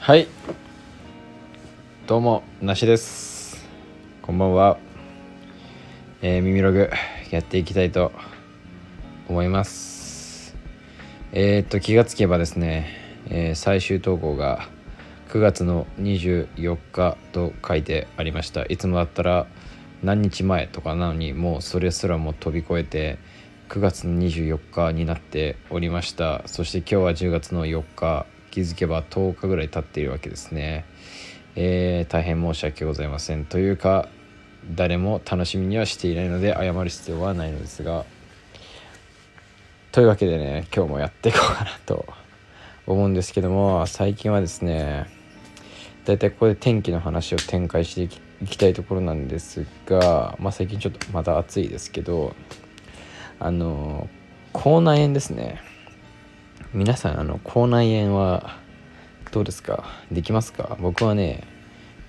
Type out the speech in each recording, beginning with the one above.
はい。どうもなしです。こんばんは。えー、耳ログやっていきたいと思います。えー、っと気がつけばですね、えー、最終投稿が9月の24日と書いてありました。いつもだったら何日前とかなのにもうそれすらも飛び越えて9月の24日になっておりました。そして今日は10月の4日気づけば10日ぐらい経っているわけですね、えー、大変申し訳ございません。というか誰も楽しみにはしていないので謝る必要はないのですが。というわけでね今日もやっていこうかなと思うんですけども最近はですねだいたいここで天気の話を展開していきたいところなんですが、まあ、最近ちょっとまた暑いですけどあの口内炎ですね。皆さんあの口内炎はどうですか？できますか？僕はね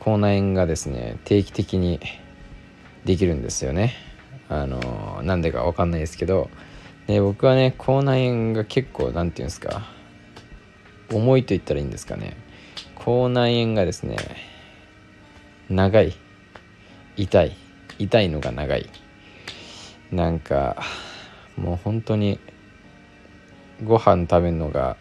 口内炎がですね定期的にできるんですよね。あのなんでか分かんないですけど。で僕はね口内炎が結構何て言うんですか？重いと言ったらいいんですかね。口内炎がですね長い。痛い。痛いのが長い。なんかもう本当にご飯食べるのが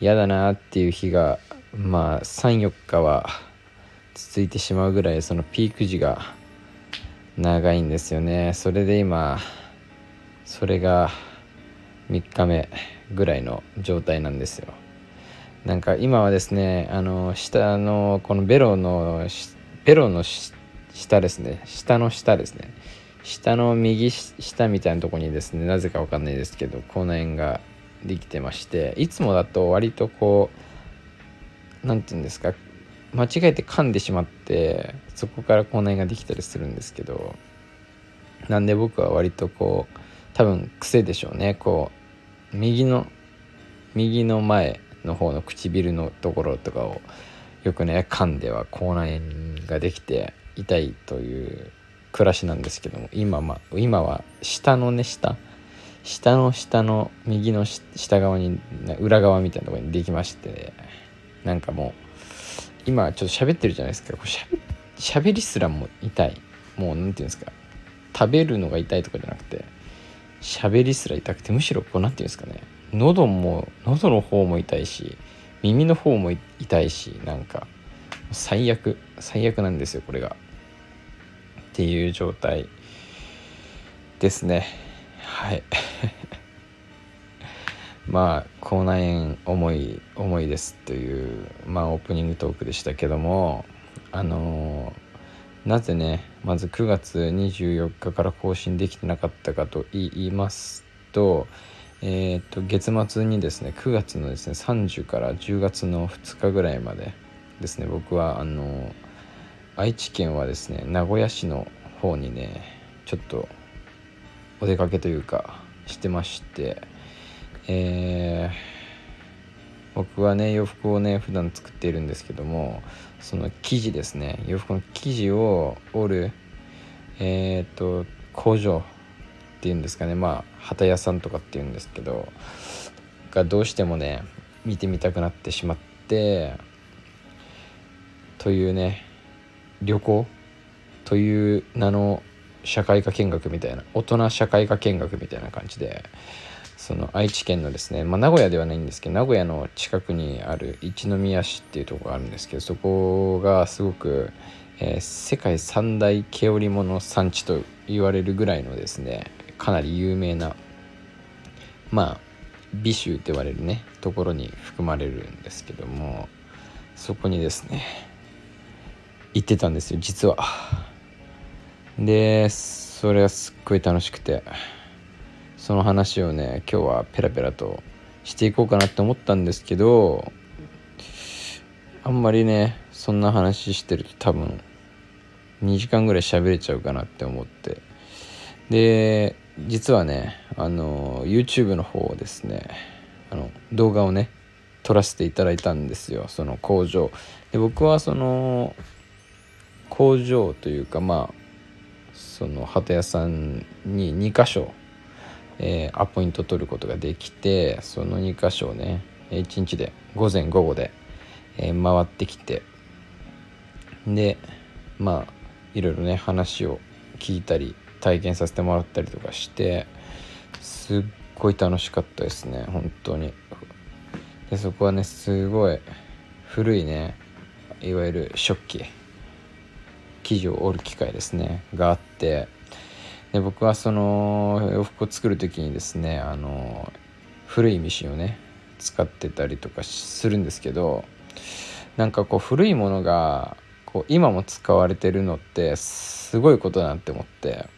嫌だなっていう日がまあ34日は続いてしまうぐらいそのピーク時が長いんですよね。それで今それが3日目ぐらいの状態なんですよ。なんか今はですねあの下のこのベロのベロの下ですね。下の下ですね。下の右下みたいなとこにですねなぜかわかんないですけど口内炎ができてましていつもだと割とこう何て言うんですか間違えて噛んでしまってそこから口内炎ができたりするんですけどなんで僕は割とこう多分癖でしょうね。こう右の右の前の方の唇のところとかをよくね噛んでは口内炎ができて痛いという暮らしなんですけども今,、ま、今は下のね下下の下の右の下側に裏側みたいなところにできましてなんかもう今ちょっと喋ってるじゃないですか。こうしゃべりすらも痛い。もう何て言うんですか。食べるのが痛いとかじゃなくて喋りすら痛くてむしろこう何て言うんですかね。喉も喉の方も痛いし耳の方も痛いしなんか最悪最悪なんですよこれが。っていう状態ですね。はい。まあ口内炎重い重いですというまあオープニングトークでしたけどもあのー、なぜねまず9月24日から更新できてなかったかと言いますとえー、っと月末にですね9月のですね30から10月の2日ぐらいまでですね僕はあの愛知県はですね名古屋市の方にねちょっとお出かけというかしてましてえー、僕はね洋服をね普段作っているんですけどもその生地ですね洋服の生地を織るえっ、と工場っていうんですかねまあ旗屋さんとかっていうんですけどがどうしてもね見てみたくなってしまってというね旅行という名の社会科見学みたいな大人社会科見学みたいな感じでその愛知県のですね、まあ、名古屋ではないんですけど名古屋の近くにある一宮市っていうとこがあるんですけどそこがすごく、えー、世界三大毛織物産地と言われるぐらいのですねかなり有名なまあ美州って言われるねところに含まれるんですけどもそこにですね行ってたんですよ実は。でそれはすっごい楽しくて。その話をね今日はペラペラとしていこうかなって思ったんですけどあんまりねそんな話してると多分2時間ぐらい喋れちゃうかなって思って。で実はねあの YouTube の方ですねあの動画をね撮らせていただいたんですよ。その工場。で僕はその工場というかまあその旗屋さんに2箇所、えー、アポイント取ることができてその2箇所をね1日で午前午後で、えー、回ってきてでまあいろいろね話を聞いたり体験させてもらったりとかしてすっごい楽しかったですね本当に。でそこはねすごい古いねいわゆる食器。生地を織る機械ですねがあってで僕はその洋服を作る時にですねあの古いミシンをね使ってたりとかするんですけどなんかこう古いものがこう今も使われてるのってすごいことだなって思って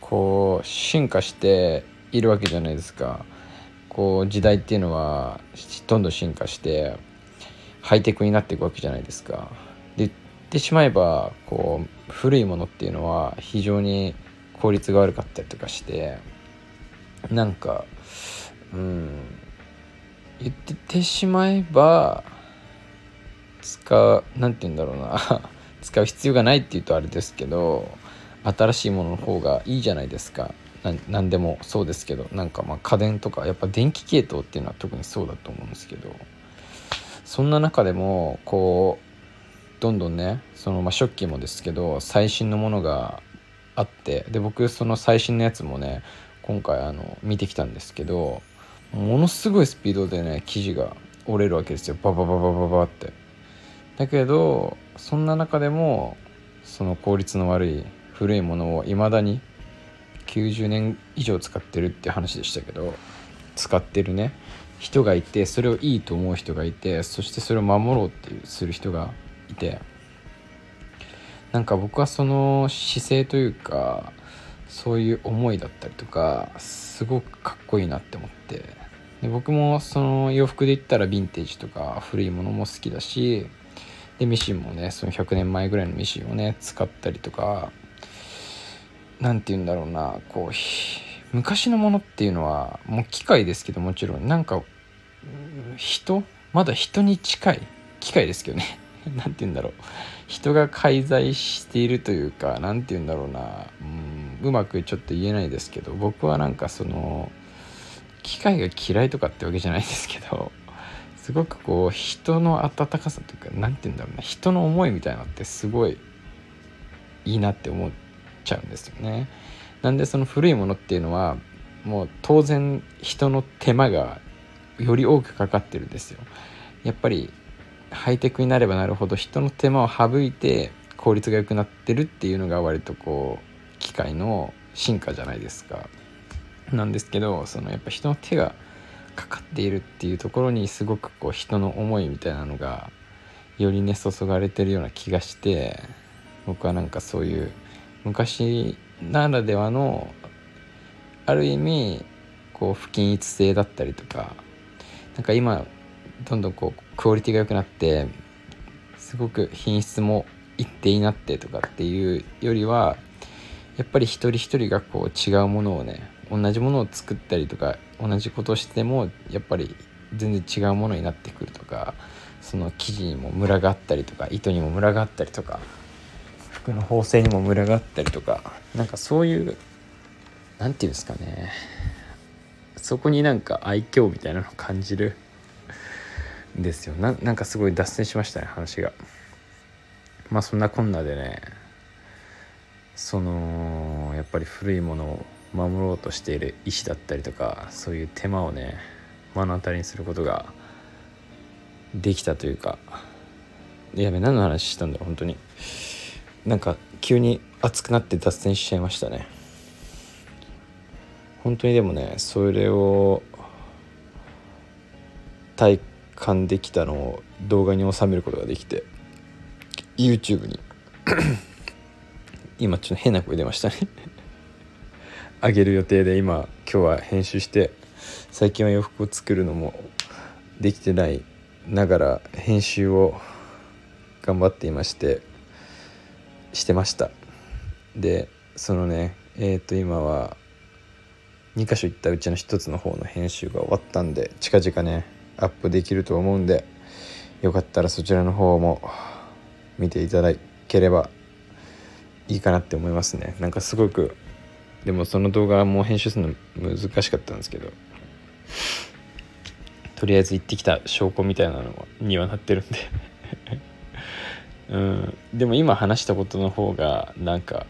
こう進化しているわけじゃないですかこう時代っていうのはどんどん進化してハイテクになっていくわけじゃないですか。でってしまえばこう古いものっていうのは非常に効率が悪かったりとかしてなんかうん言っててしまえば使う何て言うんだろうな 使う必要がないっていうとあれですけど新しいものの方がいいじゃないですか。何でもそうですけどなんかまあ家電とかやっぱ電気系統っていうのは特にそうだと思うんですけどそんな中でもこうどんどんねそのまあ食器もですけど最新のものがあってで僕その最新のやつもね今回あの見てきたんですけどものすごいスピードでね生地が折れるわけですよ。ババババババって。だけどそんな中でもその効率の悪い古いものを未だに90年以上使ってるって話でしたけど使ってるね人がいてそれをいいと思う人がいてそしてそれを守ろうっていうする人がいて。なんか僕はその姿勢というかそういう思いだったりとかすごくかっこいいなって思って。で僕もその洋服で言ったらヴィンテージとか古いものも好きだしでミシンもねその100年前ぐらいのミシンをね使ったりとか何て言うんだろうなこう昔のものっていうのはもう機械ですけどもちろん。なんか人？まだ人に近い機械ですけどね。何て言うんだろう人が介在しているというか何て言うんだろうなうんうまくちょっと言えないですけど僕はなんかその機械が嫌いとかってわけじゃないですけどすごくこう人の温かさというか何て言うんだろうな人の思いみたいなのってすごいいいなって思っちゃうんですよね。なんでその古いものっていうのはもう当然人の手間がより多くかかってるんですよ。やっぱりハイテクになればなるほど人の手間を省いて効率が良くなってるっていうのが割とこう機械の進化じゃないですか。なんですけどそのやっぱ人の手がかかっているっていうところにすごくこう人の思いみたいなのがよりね注がれてるような気がして僕はなんかそういう昔ならではのある意味こう不均一性だったりとかなんか今どんどんこうクオリティが良くなってすごく品質も一定になってとかっていうよりはやっぱり一人一人がこう違うものをね同じものを作ったりとか同じことしてもやっぱり全然違うものになってくるとかその生地にもムラがあったりとか糸にもムラがあったりとか服の縫製にもムラがあったりとかなんかそういう何て言うんですかねそこになんか愛嬌みたいなのを感じるですよ。ななんかすごい脱線しましたね話が。まあそんなこんなでねそのやっぱり古いものを守ろうとしている意志だったりとかそういう手間をね目の当たりにすることができたというか。やべ何の話したんだろう本当に。なんか急に熱くなって脱線しちゃいましたね。本当にでもねそれを体感できたのを動画に収めることができて YouTube に。今ちょっと変な声出ましたね。あげる予定で今今日は編集して最近は洋服を作るのもできてないながら編集を頑張っていましてしてました。でそのねえっ、ー、と今は2箇所行ったうちの1つの方の編集が終わったんで近々ねアップできると思うんでよかったらそちらの方も見ていただければいいかなって思いますね。なんかすごくでもその動画はもう編集するの難しかったんですけどとりあえず行ってきた証拠みたいなのにはなってるんで。うん。でも今話したことの方がなんか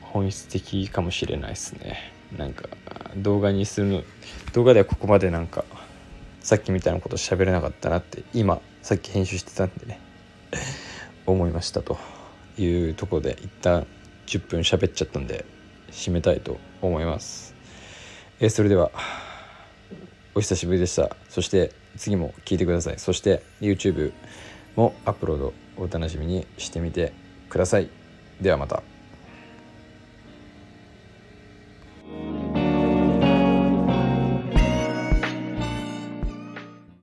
本質的かもしれないですね。なんか動画にするの動画ではここまでなんかさっきみたいなこと喋れなかったなって今さっき編集してたんでね 思いましたというとこで一旦10分喋っちゃったんで締めたいと思います、えそれではお久しぶりでした。そして次も聞いてください。そして YouTube もアップロードお楽しみにしてみてください。ではまた。